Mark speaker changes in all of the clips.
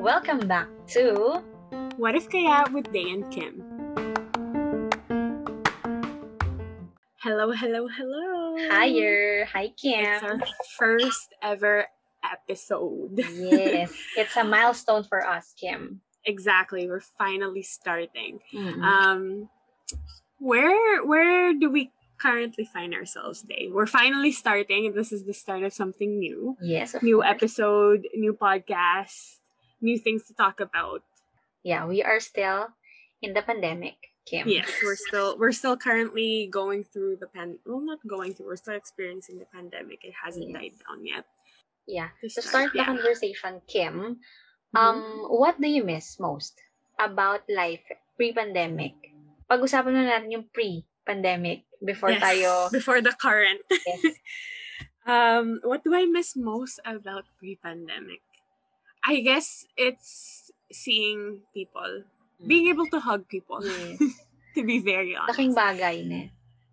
Speaker 1: Welcome back to
Speaker 2: What If Kaya with Day and Kim. Hello, hello, hello.
Speaker 1: Higher. Hi, Kim.
Speaker 2: It's our first ever episode.
Speaker 1: yes, it's a milestone for us, Kim.
Speaker 2: Exactly. We're finally starting.
Speaker 1: Mm-mm.
Speaker 2: Um where where do we currently find ourselves, Day? We're finally starting. This is the start of something new.
Speaker 1: yes,
Speaker 2: New
Speaker 1: course.
Speaker 2: episode, new podcast, new things to talk about.
Speaker 1: Yeah, we are still in the pandemic, Kim.
Speaker 2: Yes, we're still we're still currently going through the pan. Well, not going through. We're still experiencing the pandemic. It hasn't
Speaker 1: Yes.
Speaker 2: died down yet.
Speaker 1: Yeah.
Speaker 2: To
Speaker 1: To start the
Speaker 2: yeah.
Speaker 1: conversation, Kim,
Speaker 2: Mhm.
Speaker 1: um, what do you miss most about life pre-pandemic? Pag-usapan na natin yung pre-pandemic before
Speaker 2: Yes,
Speaker 1: tayo.
Speaker 2: before the current.
Speaker 1: Yes.
Speaker 2: um, what do I miss most about pre-pandemic? I guess it's seeing people, being able to hug people.
Speaker 1: Yes.
Speaker 2: to be very honest.
Speaker 1: Laking bagay na.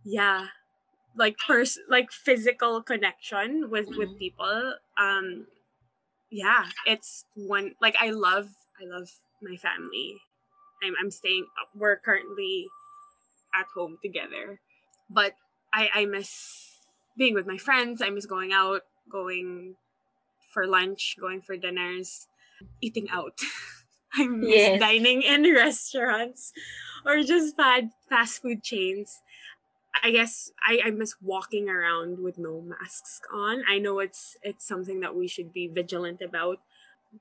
Speaker 2: yeah like pers like physical connection with with
Speaker 1: Mhm.
Speaker 2: people um yeah it's one like i love i love my family i'm i'm staying we're currently at home together but i i miss being with my friends i miss going out going for lunch going for dinners eating out i miss
Speaker 1: Yes.
Speaker 2: dining in restaurants or just fast fast food chains I guess I, I miss walking around with no masks on. I know it's it's something that we should be vigilant about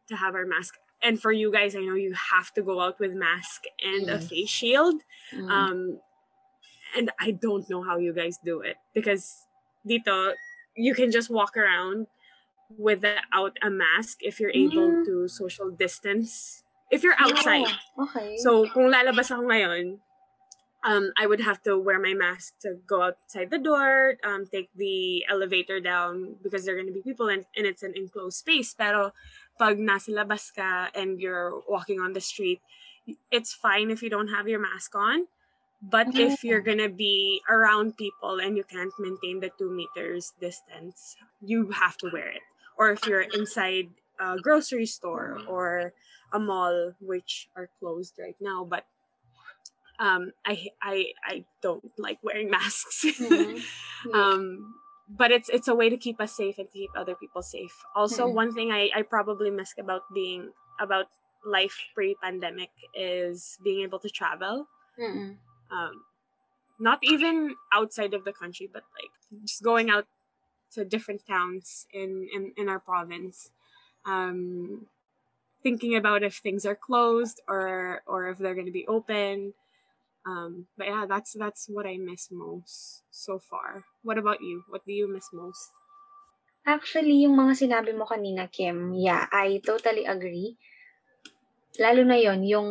Speaker 2: to have our mask. And for you guys, I know you have to go out with mask and a face shield.
Speaker 1: Mm.
Speaker 2: Um, and I don't know how you guys do it because dito you can just walk around without a mask if you're able
Speaker 1: Mm.
Speaker 2: to social distance. If you're outside.
Speaker 1: Oh, okay.
Speaker 2: So, kung lalabas ako ngayon, um, I would have to wear my mask to go outside the door, um, take the elevator down because there are going to be people and, and it's an enclosed space. Pero pag nasa labas ka and you're walking on the street, it's fine if you don't have your mask on. But if you're gonna be around people and you can't maintain the two meters distance, you have to wear it. Or if you're inside a grocery store or a mall, which are closed right now, but um, I I I don't like wearing masks.
Speaker 1: Mhm.
Speaker 2: um, but it's it's a way to keep us safe and to keep other people safe. Also,
Speaker 1: Mm.
Speaker 2: one thing I I probably miss about being about life pre-pandemic is being able to travel
Speaker 1: Mm-mm.
Speaker 2: um, not even outside of the country, but like just going out to different towns in in, in our province, um, thinking about if things are closed or or if they're going to be open. Um, but yeah, that's that's what I miss most so far. What about you? What do you miss most?
Speaker 1: Actually, yung mga sinabi mo kanina, Kim, yeah, I totally agree. Lalo na yon yung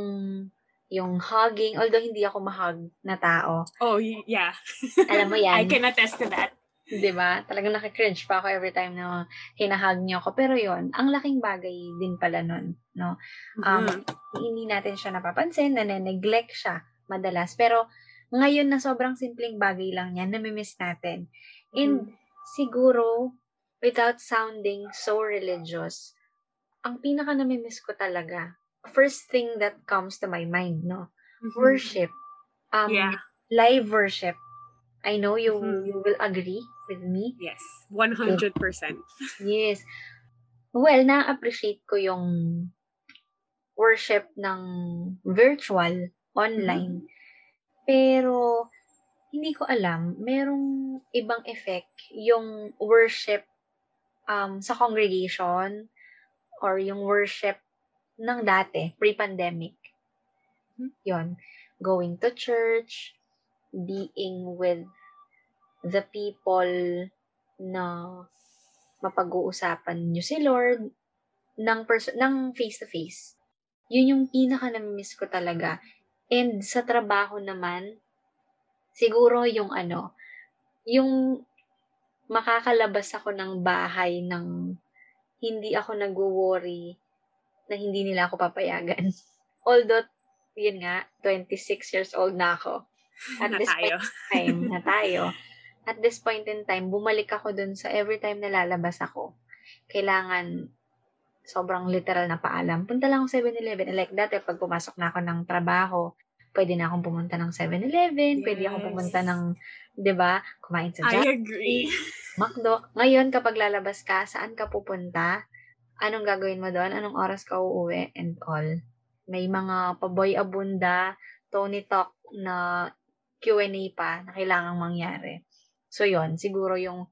Speaker 1: yung hugging, although hindi ako mahug na tao.
Speaker 2: Oh yeah,
Speaker 1: Alam mo yan,
Speaker 2: I can attest to that.
Speaker 1: Di ba? Talagang nakikringe pa ako every time na hinahug niyo ako. Pero yon ang laking bagay din pala nun, no? Um,
Speaker 2: Mhm.
Speaker 1: hindi natin siya napapansin, nane-neglect siya madalas. Pero ngayon na sobrang simpleng bagay lang yan, namimiss natin. And siguro, without sounding so religious, ang pinaka namimiss ko talaga, first thing that comes to my mind, no?
Speaker 2: Mhm.
Speaker 1: Worship. Um,
Speaker 2: Yeah.
Speaker 1: Live worship. I know you
Speaker 2: Mhm.
Speaker 1: you will agree with me.
Speaker 2: Yes, one hundred percent.
Speaker 1: Yes. Well, na-appreciate ko yung worship ng virtual, online. Pero, hindi ko alam, merong ibang effect yung worship um, sa congregation or yung worship ng dati, pre-pandemic.
Speaker 2: Mhm.
Speaker 1: Yon. Going to church, being with the people na mapag-uusapan nyo si Lord ng, pers- ng face-to-face. Yun yung pinaka namimiss ko talaga. And sa trabaho naman, siguro yung ano, yung makakalabas ako ng bahay ng hindi ako nag-worry na hindi nila ako papayagan. Although, yun nga, 26 years old na ako. At
Speaker 2: Na
Speaker 1: this
Speaker 2: tayo.
Speaker 1: time, na tayo, at this point in time, bumalik ako dun sa every time na lalabas ako, kailangan sobrang literal na paalam. Punta lang ako 7-Eleven. Like, dati, pag pumasok na ako ng trabaho, pwede na akong pumunta ng 7-Eleven, yes. pwede akong pumunta ng, di ba, kumain sa
Speaker 2: Jollibee, I agree.
Speaker 1: McDo. Ngayon, kapag lalabas ka, saan ka pupunta? Anong gagawin mo doon? Anong oras ka uuwi? And all. May mga paboy abunda, Tony Talk na Q&A pa na kailangang mangyari. So, yon siguro yung,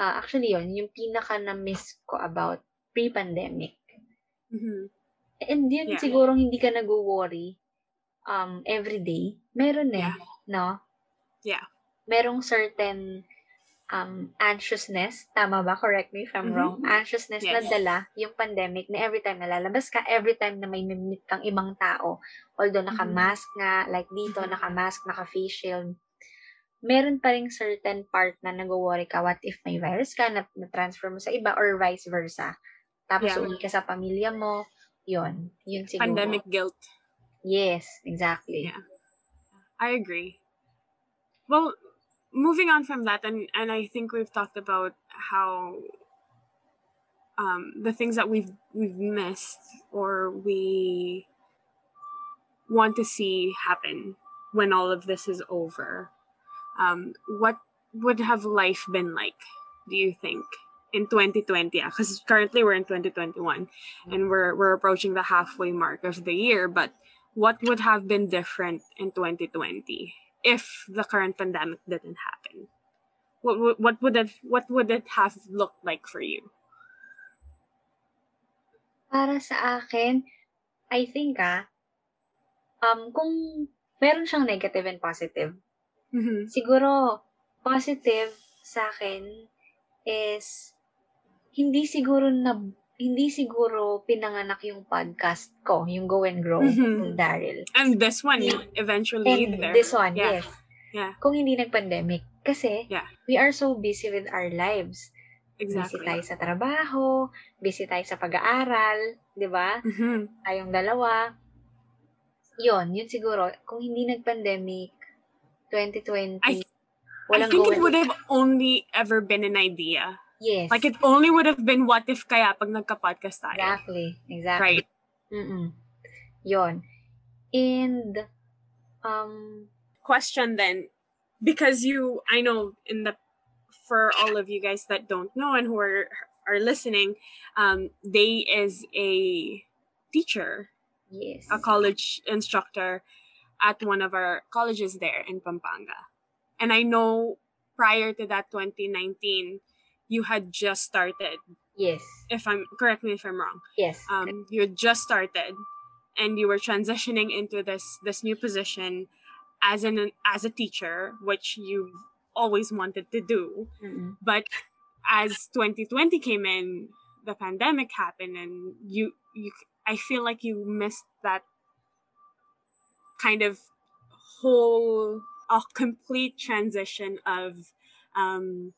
Speaker 1: uh, actually yon yung pinaka na-miss ko about pre-pandemic.
Speaker 2: Mm-hmm.
Speaker 1: And yun, yeah. siguro hindi ka nag-worry um, every day. Meron eh, yeah. no?
Speaker 2: Yeah.
Speaker 1: Merong certain um, anxiousness, tama ba? Correct me if I'm mm-hmm. wrong. Anxiousness yes. na dala yung pandemic na every time na lalabas ka, every time na may meet kang ibang tao, although mm-hmm. naka-mask nga, like dito, mm-hmm. naka-mask, naka-face shield, meron pa rin certain part na nag-worry ka, what if may virus ka, na, na-transfer mo sa iba, or vice versa. Tapos yeah. uwi ka sa pamilya mo. Yun. Yun siguro.
Speaker 2: Pandemic guilt.
Speaker 1: Yes, exactly.
Speaker 2: Yeah. I agree. Well, moving on from that, and, and I think we've talked about how um, the things that we've we've missed or we want to see happen when all of this is over. Um, what would have life been like? Do you think? in 2020 because currently we're in 2021 and we're we're approaching the halfway mark of the year but what would have been different in 2020 if the current pandemic didn't happen what what, what would it what would it have looked like for you
Speaker 1: para sa akin I think ah um kung meron siyang negative and positive
Speaker 2: mm-hmm.
Speaker 1: siguro positive sa akin is hindi siguro na hindi siguro pinanganak yung podcast ko, yung Go and Grow mm-hmm. Daryl.
Speaker 2: And this one, yeah. eventually.
Speaker 1: And there. this one,
Speaker 2: yeah.
Speaker 1: yes.
Speaker 2: Yeah.
Speaker 1: Kung hindi nag-pandemic. Kasi,
Speaker 2: yeah.
Speaker 1: we are so busy with our lives.
Speaker 2: Exactly.
Speaker 1: Busy tayo sa trabaho, busy tayo sa pag-aaral, di ba?
Speaker 2: Mm-hmm.
Speaker 1: Tayong dalawa. Yun, yun siguro. Kung hindi nag-pandemic, 2020,
Speaker 2: I, I think it would have only ever been an idea
Speaker 1: Yes.
Speaker 2: Like it only would have been what if kaya pag nagka-podcast tayo.
Speaker 1: Exactly. Exactly.
Speaker 2: Right.
Speaker 1: Mm-mm. Yon. And, um,
Speaker 2: question then, because you, I know in the, for all of you guys that don't know and who are, are listening, um, Day is a teacher.
Speaker 1: Yes.
Speaker 2: A college instructor at one of our colleges there in Pampanga. And I know prior to that 2019, you had just started.
Speaker 1: Yes.
Speaker 2: If I'm correct me if I'm wrong.
Speaker 1: Yes.
Speaker 2: Um, you had just started, and you were transitioning into this this new position as an as a teacher, which you've always wanted to do.
Speaker 1: Mm-hmm.
Speaker 2: But as 2020 came in, the pandemic happened, and you you I feel like you missed that kind of whole a complete transition of um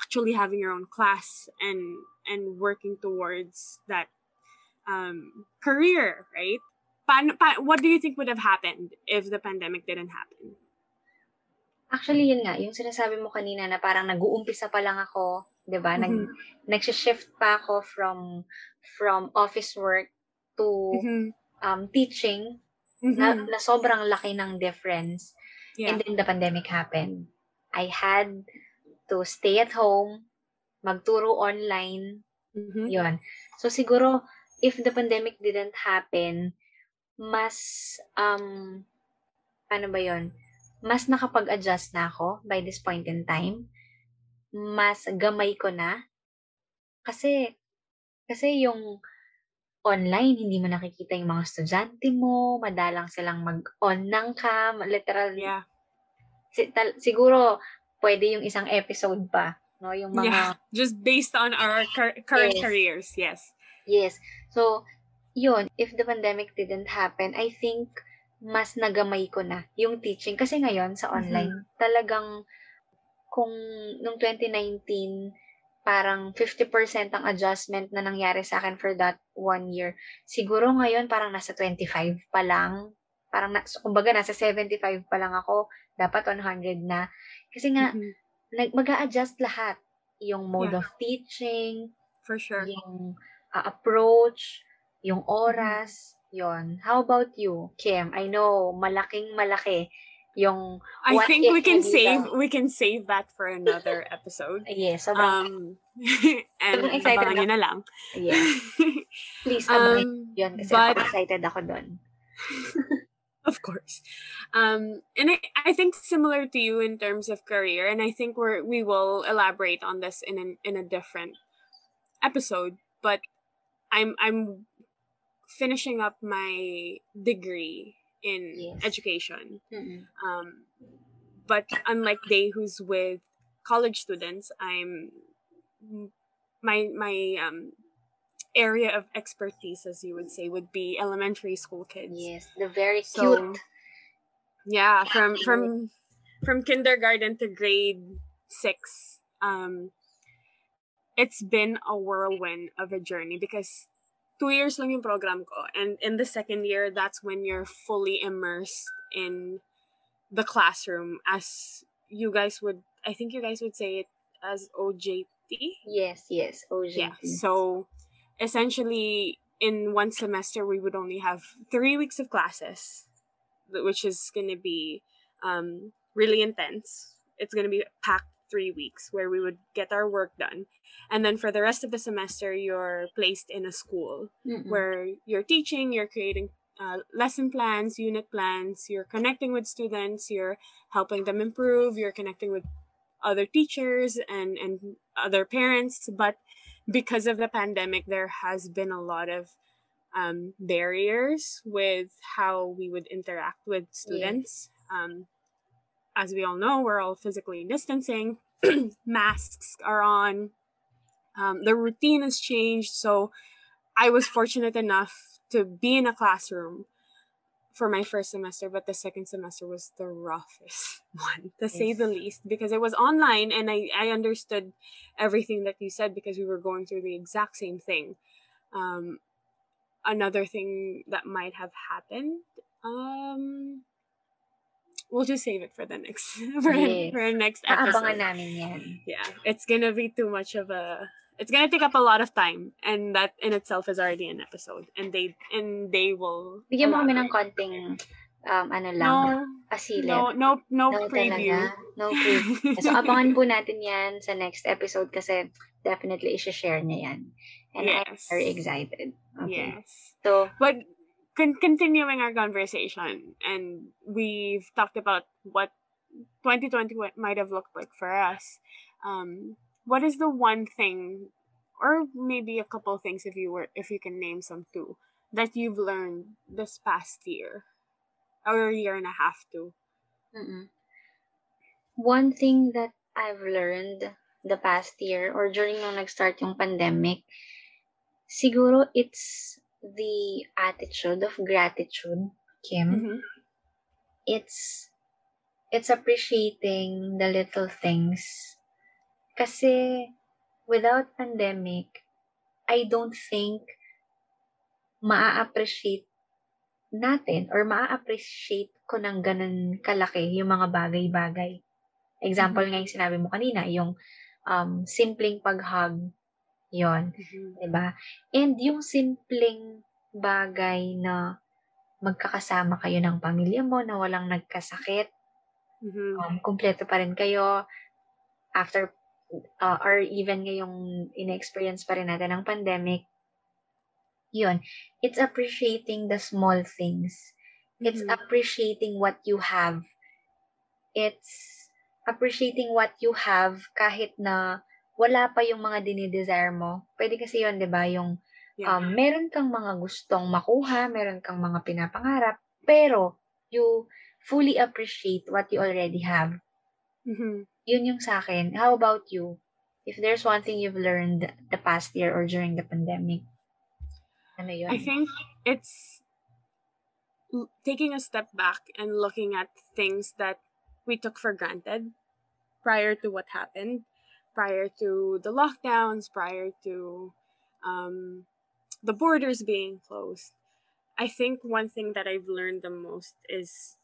Speaker 2: actually having your own class and and working towards that um, career, right? Pa- pa- what do you think would have happened if the pandemic didn't happen?
Speaker 1: Actually, yun nga, yung sinasabi mo kanina na parang nag-uumpisa pa lang ako, 'di ba? Mm-hmm. Nag nag-shift pa ako from from office work to
Speaker 2: mm-hmm.
Speaker 1: um teaching mm-hmm. na, na sobrang laki ng difference.
Speaker 2: Yeah.
Speaker 1: And then the pandemic happened. I had to stay at home, magturo online.
Speaker 2: Mm-hmm.
Speaker 1: Yun. So siguro, if the pandemic didn't happen, mas, um, ano ba yon Mas nakapag-adjust na ako by this point in time. Mas gamay ko na. Kasi, kasi yung online, hindi mo nakikita yung mga estudyante mo, madalang silang mag-on ng cam, literal.
Speaker 2: Yeah.
Speaker 1: Si, tal, siguro, pwede yung isang episode pa. No? Yung mga... Yeah,
Speaker 2: just based on our cur- current yes. careers, yes.
Speaker 1: Yes. So, yun, if the pandemic didn't happen, I think mas nagamay ko na yung teaching. Kasi ngayon, sa online, mm-hmm. talagang kung nung 2019, parang 50% ang adjustment na nangyari sa akin for that one year. Siguro ngayon, parang nasa 25 pa lang. Parang, na, kumbaga, nasa 75 pa lang ako. Dapat 100 na. Kasi nga, mm-hmm. mag adjust lahat. Yung mode yeah. of teaching.
Speaker 2: For sure.
Speaker 1: Yung uh, approach, yung oras, yon. How about you, Kim? I know malaking malaki yung
Speaker 2: I think we can save we can save that for another episode.
Speaker 1: Yes, sobrang,
Speaker 2: Um and
Speaker 1: Sobrang excited
Speaker 2: nyo na lang.
Speaker 1: yes. Please,
Speaker 2: um,
Speaker 1: yun kasi
Speaker 2: but
Speaker 1: ako excited ako doon.
Speaker 2: of course. Um, and I, I think similar to you in terms of career, and I think we're we will elaborate on this in an, in a different episode. But I'm I'm finishing up my degree in
Speaker 1: Yes.
Speaker 2: education.
Speaker 1: Mm-mm.
Speaker 2: Um, but unlike Day who's with college students, I'm my my um area of expertise, as you would say, would be elementary school kids.
Speaker 1: Yes, the very
Speaker 2: So,
Speaker 1: cute.
Speaker 2: Yeah, from from from kindergarten to grade six. Um, it's been a whirlwind of a journey because two years lang yung program ko, and in the second year, that's when you're fully immersed in the classroom, as you guys would. I think you guys would say it as OJT.
Speaker 1: Yes, yes. OJT.
Speaker 2: Yeah. So essentially, in one semester, we would only have three weeks of classes, which is going to be um, really intense. It's going to be packed three weeks where we would get our work done. And then for the rest of the semester, you're placed in a school
Speaker 1: Mm-mm.
Speaker 2: where you're teaching, you're creating uh, lesson plans, unit plans, you're connecting with students, you're helping them improve, you're connecting with other teachers and, and other parents. But because of the pandemic, there has been a lot of um, barriers with how we would interact with students. Um, as we all know, we're all physically distancing, masks are on, um, the routine has changed. So I was fortunate enough to be in a classroom for my first semester, but the second semester was the roughest one, to say the least, because it was online and I, I understood everything that you said because we were going through the exact same thing. Um, another thing that might have happened, um, we'll just save it for the next for,
Speaker 1: Yes.
Speaker 2: for our next episode
Speaker 1: namin yan.
Speaker 2: yeah it's gonna be too much of a it's gonna take up a lot of time and that in itself is already an episode and they and they will
Speaker 1: Bigyan mo kami ng konting, um, ano lang,
Speaker 2: no
Speaker 1: pasilip.
Speaker 2: no no no,
Speaker 1: No,
Speaker 2: preview
Speaker 1: talaga. No preview. So, abangan po natin yan sa next episode kasi definitely i-share niya yan. And I'm very excited. Okay.
Speaker 2: yes
Speaker 1: So,
Speaker 2: but con- continuing our conversation and we've talked about what 2020 wa- might have looked like for us. Um what is the one thing or maybe a couple things if you were if you can name some too that you've learned this past year or year and a half too?
Speaker 1: Mm one thing that I've learned the past year or during nung nag-start yung pandemic, siguro it's the attitude of gratitude, Kim.
Speaker 2: Mhm.
Speaker 1: it's it's appreciating the little things. Kasi without pandemic, I don't think maa-appreciate natin or maa-appreciate ko ng ganun kalaki yung mga bagay-bagay. Example nga yung sinabi mo kanina, yung um, simpleng pag-hug, yon
Speaker 2: Mhm.
Speaker 1: 'di ba? And yung simpleng bagay na magkakasama kayo ng pamilya mo na walang nagkasakit,
Speaker 2: Mhm.
Speaker 1: um, kumpleto pa rin kayo after uh, or even ngayong in-experience pa rin natin ng pandemic. Yun, it's appreciating the small things. It's
Speaker 2: Mhm.
Speaker 1: appreciating what you have. It's appreciating what you have kahit na wala pa yung mga dinidesire mo. Pwede kasi yun, di ba? Yung
Speaker 2: Yeah.
Speaker 1: um, meron kang mga gustong makuha, meron kang mga pinapangarap, pero you fully appreciate what you already have.
Speaker 2: Mhm.
Speaker 1: Yun yung sa akin. How about you? If there's one thing you've learned the past year or during the pandemic, ano yun?
Speaker 2: I think it's taking a step back and looking at things that we took for granted prior to what happened, prior to the lockdowns, prior to um, the borders being closed. I think one thing that I've learned the most is,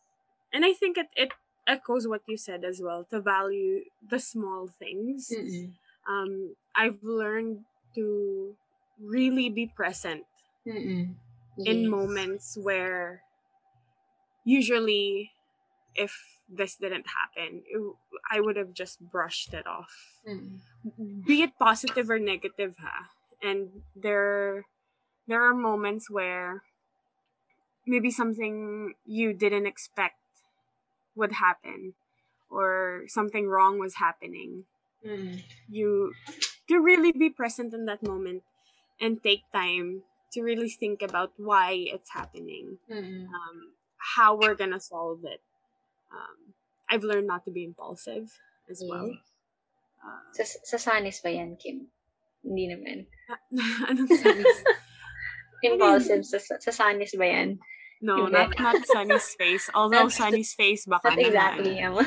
Speaker 2: and I think it, it echoes what you said as well, to value the small things
Speaker 1: Mm-mm.
Speaker 2: um, I've learned to really be present
Speaker 1: Mm-mm.
Speaker 2: in moments where usually if this didn't happen i would have just brushed it off
Speaker 1: Mm.
Speaker 2: be it positive or negative ha and there there are moments where maybe something you didn't expect would happen or something wrong was happening
Speaker 1: Mm.
Speaker 2: you to really be present in that moment and take time to really think about why it's happening
Speaker 1: Mm.
Speaker 2: um, how we're gonna solve it um, i've learned not to be impulsive as well uh,
Speaker 1: Sa, sa Sanis ba yan, Kim? Hindi naman.
Speaker 2: anong sense?
Speaker 1: Impulsive sa, sa Sanis ba yan?
Speaker 2: no
Speaker 1: Hindi.
Speaker 2: not not sunny's face although
Speaker 1: Not-
Speaker 2: sunny's face baka
Speaker 1: Not exactly.
Speaker 2: naman.
Speaker 1: Um,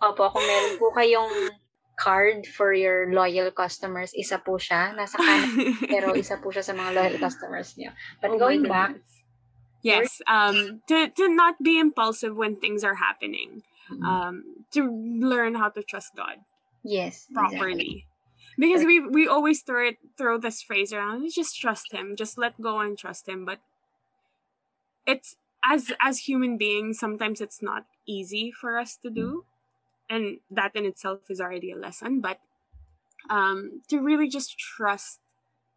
Speaker 1: Opo, kung meron po kayong card for your loyal customers, isa po siya. Nasa kanan, pero isa po siya sa mga loyal customers niyo. But
Speaker 2: Oh
Speaker 1: going back.
Speaker 2: Yes, um, to to not be impulsive when things are happening.
Speaker 1: Mm.
Speaker 2: Um, to learn how to trust God
Speaker 1: yes, exactly.
Speaker 2: properly, because we we always throw it throw this phrase around. Just trust Him, just let go and trust Him. But it's as as human beings, sometimes it's not easy for us to do, and that in itself is already a lesson. But um, to really just trust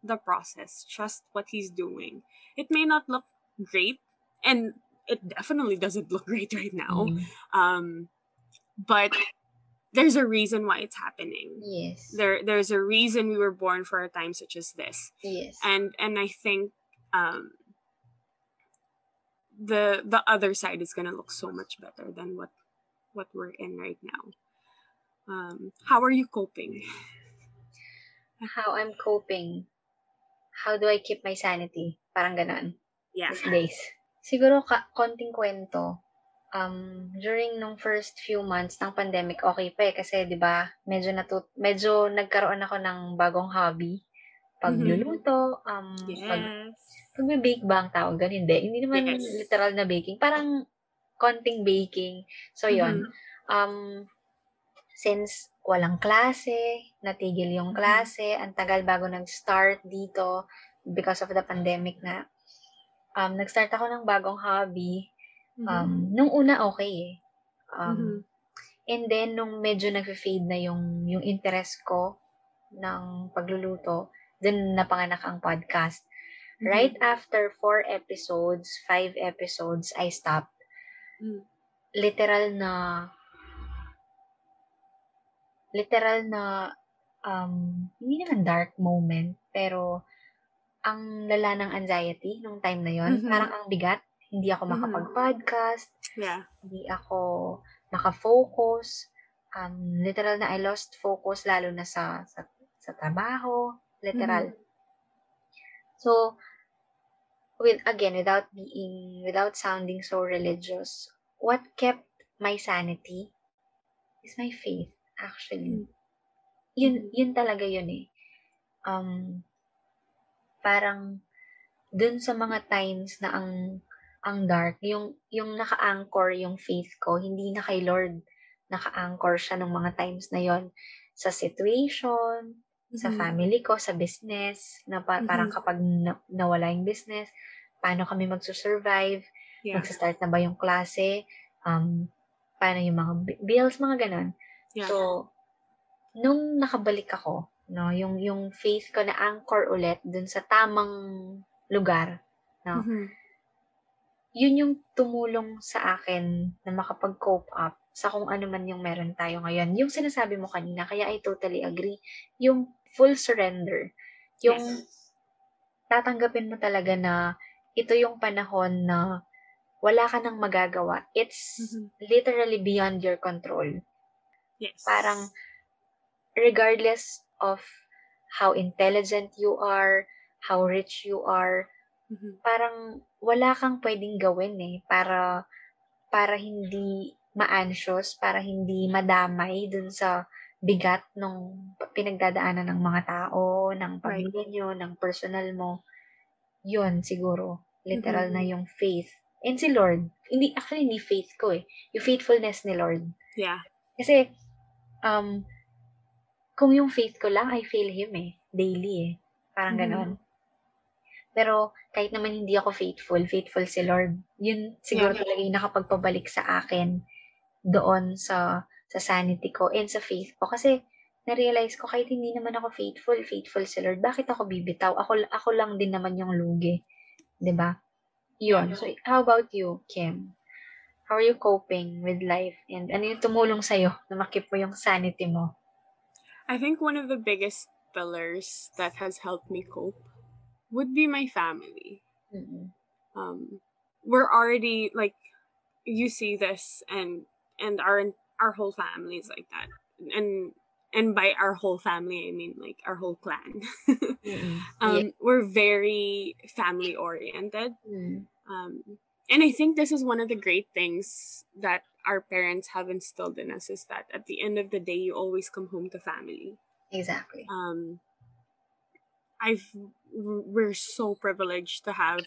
Speaker 2: the process, trust what He's doing. It may not look great, and it definitely doesn't look great right now.
Speaker 1: Mm.
Speaker 2: Um, but there's a reason why it's happening.
Speaker 1: Yes.
Speaker 2: There, there's a reason we were born for a time such as this,
Speaker 1: Yes.
Speaker 2: and and I think um, the the other side is gonna look so much better than what what we're in right now. Um, how are you coping?
Speaker 1: How I'm coping. How do I keep my sanity? Parang ganon.
Speaker 2: Yeah.
Speaker 1: these days. Siguro ka konting kwento. Um, during nung first few months ng pandemic, okay pa eh. Kasi, di ba, medyo, natut medyo nagkaroon ako ng bagong hobby. Pagluluto, um, pag,
Speaker 2: Yes.
Speaker 1: pag-bake ba ang tawag doon? Hindi. Hindi naman
Speaker 2: Yes.
Speaker 1: literal na baking. Parang konting baking. So, yon
Speaker 2: Mhm.
Speaker 1: Um, since walang klase, natigil yung
Speaker 2: Mhm.
Speaker 1: klase, ang tagal bago nag-start dito because of the pandemic na um, nag-start ako ng bagong hobby. Um, nung una, okay eh. Um,
Speaker 2: Mhm.
Speaker 1: And then, nung medyo nag-fade na yung, yung interest ko ng pagluluto, dun napanganak ang podcast.
Speaker 2: Mhm.
Speaker 1: Right after four episodes, five episodes, I stopped.
Speaker 2: Mm.
Speaker 1: Literal na, literal na, um, hindi naman dark moment, pero ang lala ng anxiety nung time na yon
Speaker 2: Mhm.
Speaker 1: parang ang bigat. Hindi ako
Speaker 2: Mhm.
Speaker 1: makapag-podcast,
Speaker 2: Yeah.
Speaker 1: hindi ako makafocus. Um, literal na I lost focus lalo na sa sa, sa trabaho. Literal. So, with again, without being, without sounding so religious, what kept my sanity is my faith, actually.
Speaker 2: Mm.
Speaker 1: Yun,
Speaker 2: Mhm.
Speaker 1: yun talaga yun eh. Um, parang, dun sa mga times na ang, ang dark, yung, yung naka-anchor yung faith ko, hindi na kay Lord, naka-anchor siya ng mga times na yon sa situation, sa
Speaker 2: Mhm.
Speaker 1: family ko, sa business, na pa- parang
Speaker 2: Mhm.
Speaker 1: kapag na- nawala yung business, paano kami magsusurvive,
Speaker 2: Yeah.
Speaker 1: magsa-start na ba yung klase, um, paano yung mga bi- bills, mga ganon.
Speaker 2: Yeah.
Speaker 1: So, nung nakabalik ako, no, yung, yung faith ko na anchor ulit dun sa tamang lugar, no,
Speaker 2: Mhm.
Speaker 1: yun yung tumulong sa akin na makapag-cope up sa kung ano man yung meron tayo ngayon. Yung sinasabi mo kanina, kaya I totally agree. Yung full surrender. Yung
Speaker 2: Yes.
Speaker 1: tatanggapin mo talaga na ito yung panahon na wala ka nang magagawa. It's
Speaker 2: Mhm.
Speaker 1: literally beyond your control.
Speaker 2: Yes.
Speaker 1: Parang regardless of how intelligent you are, how rich you are,
Speaker 2: Mhm.
Speaker 1: parang wala kang pwedeng gawin eh para para hindi ma-anxious, para hindi madamay dun sa bigat ng pinagdadaanan ng mga tao, ng pamilya nyo, ng personal mo. Yun, siguro. Literal
Speaker 2: Mhm.
Speaker 1: na yung faith. And si Lord. Hindi, actually, hindi faith ko eh. Yung faithfulness ni Lord.
Speaker 2: Yeah.
Speaker 1: Kasi, um, kung yung faith ko lang, I fail Him eh. Daily eh. Parang
Speaker 2: Mhm.
Speaker 1: ganon. Pero kahit naman hindi ako faithful, faithful si Lord. Yun siguro
Speaker 2: Yeah.
Speaker 1: talaga yung nakapagpabalik sa akin doon sa sa sanity ko and sa faith ko. Kasi na-realize ko kahit hindi naman ako faithful, faithful si Lord. Bakit ako bibitaw? Ako, ako lang din naman yung lugi. ba? Yun. So, how about you, Kim? How are you coping with life? And ano yung tumulong sa'yo na makip mo yung sanity mo?
Speaker 2: I think one of the biggest pillars that has helped me cope would be my family.
Speaker 1: Mm-mm.
Speaker 2: Um, we're already like you see this and and our our whole family is like that. And and by our whole family I mean like our whole clan.
Speaker 1: Mm-mm.
Speaker 2: um we're very family oriented.
Speaker 1: Mm.
Speaker 2: Um and I think this is one of the great things that our parents have instilled in us is that at the end of the day you always come home to family.
Speaker 1: Exactly.
Speaker 2: um i've we're so privileged to have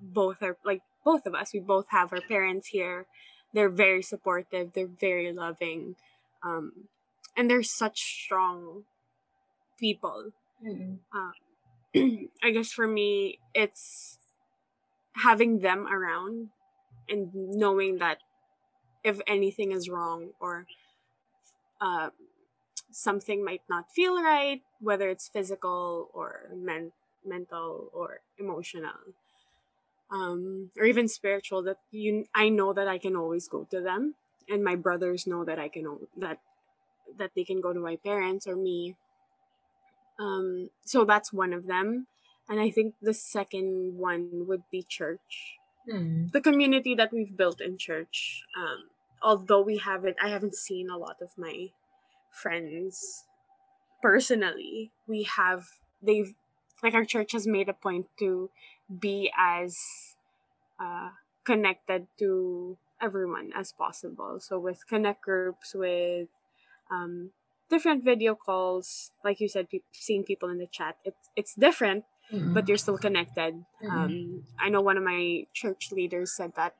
Speaker 2: both our like both of us we both have our parents here they're very supportive they're very loving um and they're such strong people
Speaker 1: Mm-mm.
Speaker 2: i guess for me it's having them around and knowing that if anything is wrong or uh, something might not feel right, whether it's physical or men- mental or emotional, um, or even spiritual, that you I know that I can always go to them, and my brothers know that I can that that they can go to my parents or me. Um, so that's one of them, and I think the second one would be church
Speaker 1: Mm.
Speaker 2: the community that we've built in church um although we haven't i haven't seen a lot of my friends personally we have they've like our church has made a point to be as uh connected to everyone as possible so with connect groups with um different video calls like you said pe- seeing people in the chat it's it's different
Speaker 1: Mm-mm.
Speaker 2: but you're still connected.
Speaker 1: Mhm.
Speaker 2: Um, I know one of my church leaders said that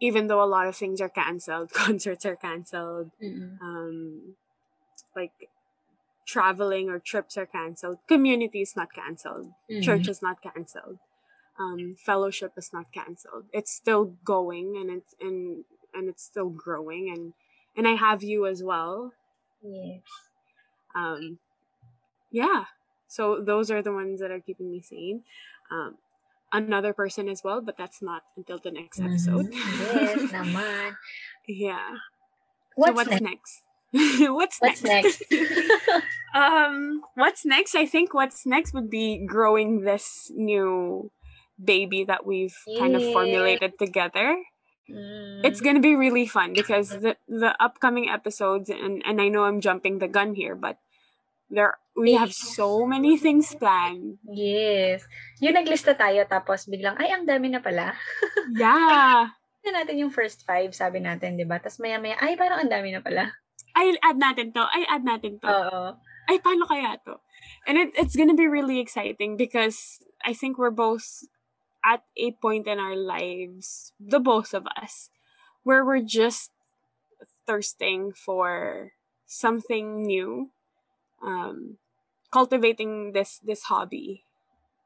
Speaker 2: even though a lot of things are canceled, concerts are canceled,
Speaker 1: Mm-mm.
Speaker 2: um, like traveling or trips are canceled, community is not canceled, church is not canceled, um, fellowship is not canceled. It's still going and it's and and it's still growing and and I have you as well.
Speaker 1: Yes.
Speaker 2: Um, yeah. So those are the ones that are keeping me sane. Um, another person as well, but that's not until the next episode.
Speaker 1: Mhm. Yes, naman.
Speaker 2: yeah.
Speaker 1: What's,
Speaker 2: so what's
Speaker 1: next?
Speaker 2: next? what's,
Speaker 1: What's
Speaker 2: next?
Speaker 1: next?
Speaker 2: um, what's next? I think what's next would be growing this new baby that we've kind of formulated together.
Speaker 1: Mm.
Speaker 2: It's gonna be really fun because the the upcoming episodes and and I know I'm jumping the gun here, but there we have so many things planned.
Speaker 1: Yes. Yung naglista tayo tapos biglang, ay, ang dami na pala.
Speaker 2: Yeah.
Speaker 1: Tignan natin yung first five, sabi natin, di ba? Tapos maya-maya, ay, parang ang dami na pala.
Speaker 2: Ay, add natin to. Ay, add natin to.
Speaker 1: Oo.
Speaker 2: Ay, paano kaya to? And it, it's gonna be really exciting because I think we're both at a point in our lives, the both of us, where we're just thirsting for something new, um, cultivating this this hobby.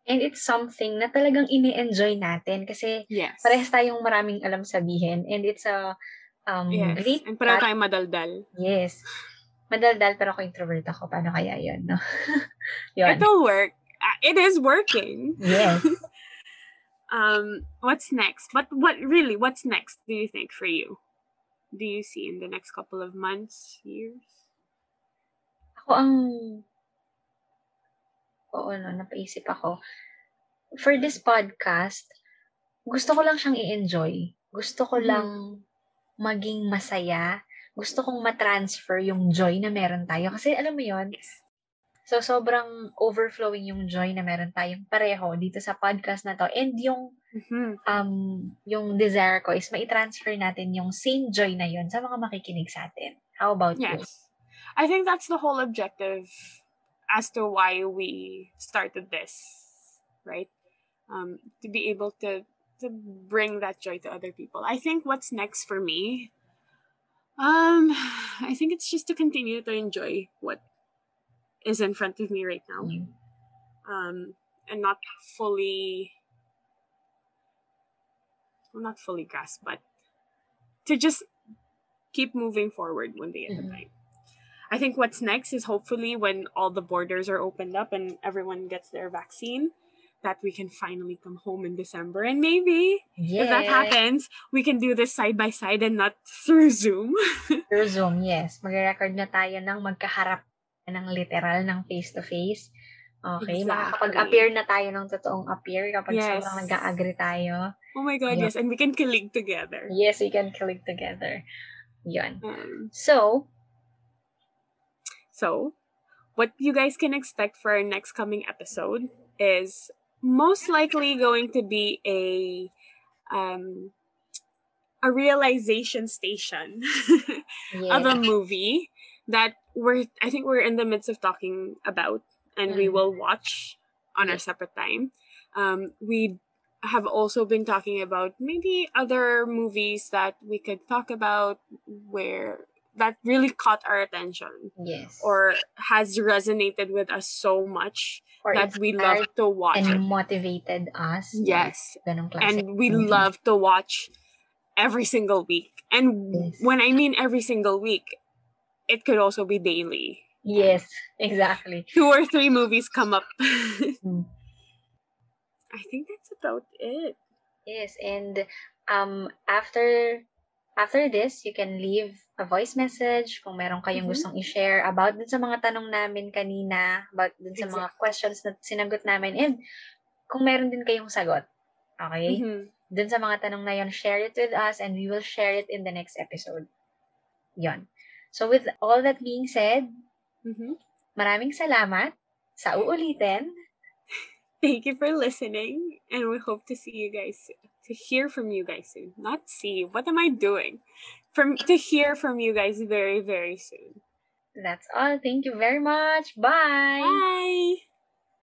Speaker 1: And it's something na talagang ini-enjoy natin kasi
Speaker 2: Yes.
Speaker 1: parehas tayong maraming alam sabihin and it's a um,
Speaker 2: Yes.
Speaker 1: great
Speaker 2: And
Speaker 1: pat-
Speaker 2: tayong madaldal.
Speaker 1: Yes. Madaldal pero ako introvert ako. Paano kaya yun, no? yun.
Speaker 2: It'll work. Uh, It is working.
Speaker 1: Yes.
Speaker 2: Um, what's next? But what really? What's next? Do you think for you? Do you see in the next couple of months, years?
Speaker 1: Ako ang... Oo, no, napaisip ako. For this podcast, gusto ko lang siyang i-enjoy. Gusto ko lang maging masaya. Gusto kong matransfer yung joy na meron tayo. Kasi alam mo yon So, sobrang overflowing yung joy na meron tayong pareho dito sa podcast na to. And yung,
Speaker 2: Mm-hmm.
Speaker 1: um, yung desire ko is mai-transfer natin yung same joy na yon sa mga makikinig sa atin. How about you?
Speaker 2: Yes, I think that's the whole objective as to why we started this, right? Um, to be able to to bring that joy to other people. I think what's next for me, um, I think it's just to continue to enjoy what is in front of me right now.
Speaker 1: Mm.
Speaker 2: um, and not fully well, not fully grasp, but to just keep moving forward one day at a time. I think what's next is hopefully when all the borders are opened up and everyone gets their vaccine, that we can finally come home in December. And maybe
Speaker 1: Yes.
Speaker 2: if that happens, we can do this side by side and not through Zoom.
Speaker 1: Through Zoom, yes. Magre-record na tayo ng magkaharap ng literal ng face-to-face. Okay,
Speaker 2: Exactly.
Speaker 1: makakapag-appear na tayo ng totoong appear kapag
Speaker 2: Yes.
Speaker 1: sobrang nag-agree tayo.
Speaker 2: oh my god,
Speaker 1: Yep.
Speaker 2: yes. And we can colleague together.
Speaker 1: Yes, we can click together. Yun.
Speaker 2: Um,
Speaker 1: So,
Speaker 2: So, what you guys can expect for our next coming episode is most likely going to be a um a realization station of a movie that we're I think we're in the midst of talking about and we
Speaker 1: Mhm.
Speaker 2: will watch on our separate time. Um we have also been talking about maybe other movies that we could talk about where that really caught our attention
Speaker 1: Yes.
Speaker 2: or has resonated with us so much
Speaker 1: Or
Speaker 2: that we love to watch
Speaker 1: and
Speaker 2: it.
Speaker 1: motivated us.
Speaker 2: Yes. And we
Speaker 1: movie.
Speaker 2: love to watch every single week. And
Speaker 1: Yes.
Speaker 2: when I mean every single week, it could also be daily.
Speaker 1: Yes, exactly.
Speaker 2: Two or three movies come up.
Speaker 1: Mm.
Speaker 2: I think that's about it.
Speaker 1: Yes, and um after after this, you can leave a voice message kung meron kayong
Speaker 2: Mhm.
Speaker 1: gustong i-share about dun sa mga tanong namin kanina, about dun sa mga questions na sinagot namin, and kung meron din kayong sagot. Okay?
Speaker 2: Mhm.
Speaker 1: Dun sa mga tanong na yon, share it with us and we will share it in the next episode. Yon. So with all that being said,
Speaker 2: Mhm.
Speaker 1: maraming salamat sa uulitin.
Speaker 2: Thank you for listening, and we hope to see you guys soon. To hear from you guys soon. Not see. What am I doing? From to hear from you guys very, very soon.
Speaker 1: That's all. Thank you very much. Bye!
Speaker 2: Bye.